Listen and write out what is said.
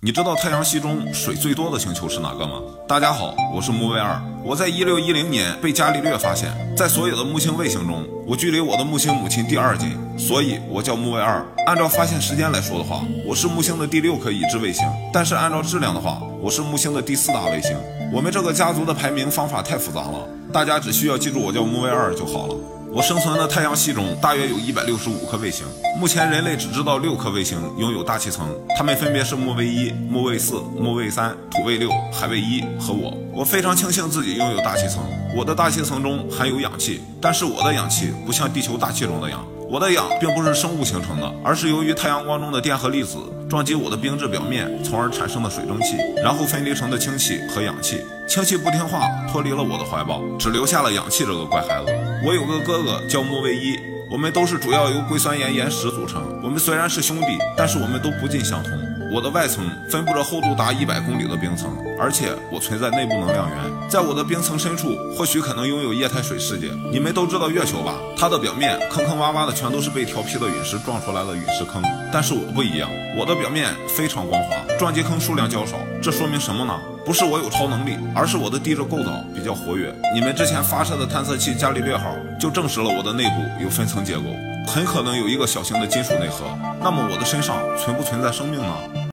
你知道太阳系中水最多的星球是哪个吗？大家好，我是木卫二。我在一六一零年被伽利略发现，在所有的木星卫星中，我距离我的木星母亲第二近，所以我叫木卫二。按照发现时间来说的话，我是木星的第六颗已知卫星；但是按照质量的话，我是木星的第四大卫星。我们这个家族的排名方法太复杂了，大家只需要记住我叫木卫二就好了。我生存的太阳系中大约有一百六十五颗卫星，目前人类只知道六颗卫星拥有大气层，它们分别是木卫一、木卫四、木卫三、土卫六、海卫一和我。我非常庆幸自己拥有大气层，我的大气层中含有氧气，但是我的氧气不像地球大气中的氧。我的氧并不是生物形成的，而是由于太阳光中的电荷粒子撞击我的冰质表面，从而产生的水蒸气，然后分离成的氢气和氧气。氢气不听话，脱离了我的怀抱，只留下了氧气这个乖孩子。我有个哥哥叫莫卫一，我们都是主要由硅酸盐岩石组成。我们虽然是兄弟，但是我们都不尽相同。我的外层分布着厚度达一百公里的冰层，而且我存在内部能量源。在我的冰层深处，或许可能拥有液态水世界。你们都知道月球吧？它的表面坑坑洼洼的，全都是被调皮的陨石撞出来的陨石坑。但是我不一样，我的表面非常光滑，撞击坑数量较少。这说明什么呢？不是我有超能力，而是我的地质构造比较活跃。你们之前发射的探测器伽利略号就证实了我的内部有分层结构，很可能有一个小型的金属内核。那么我的身上存不存在生命呢？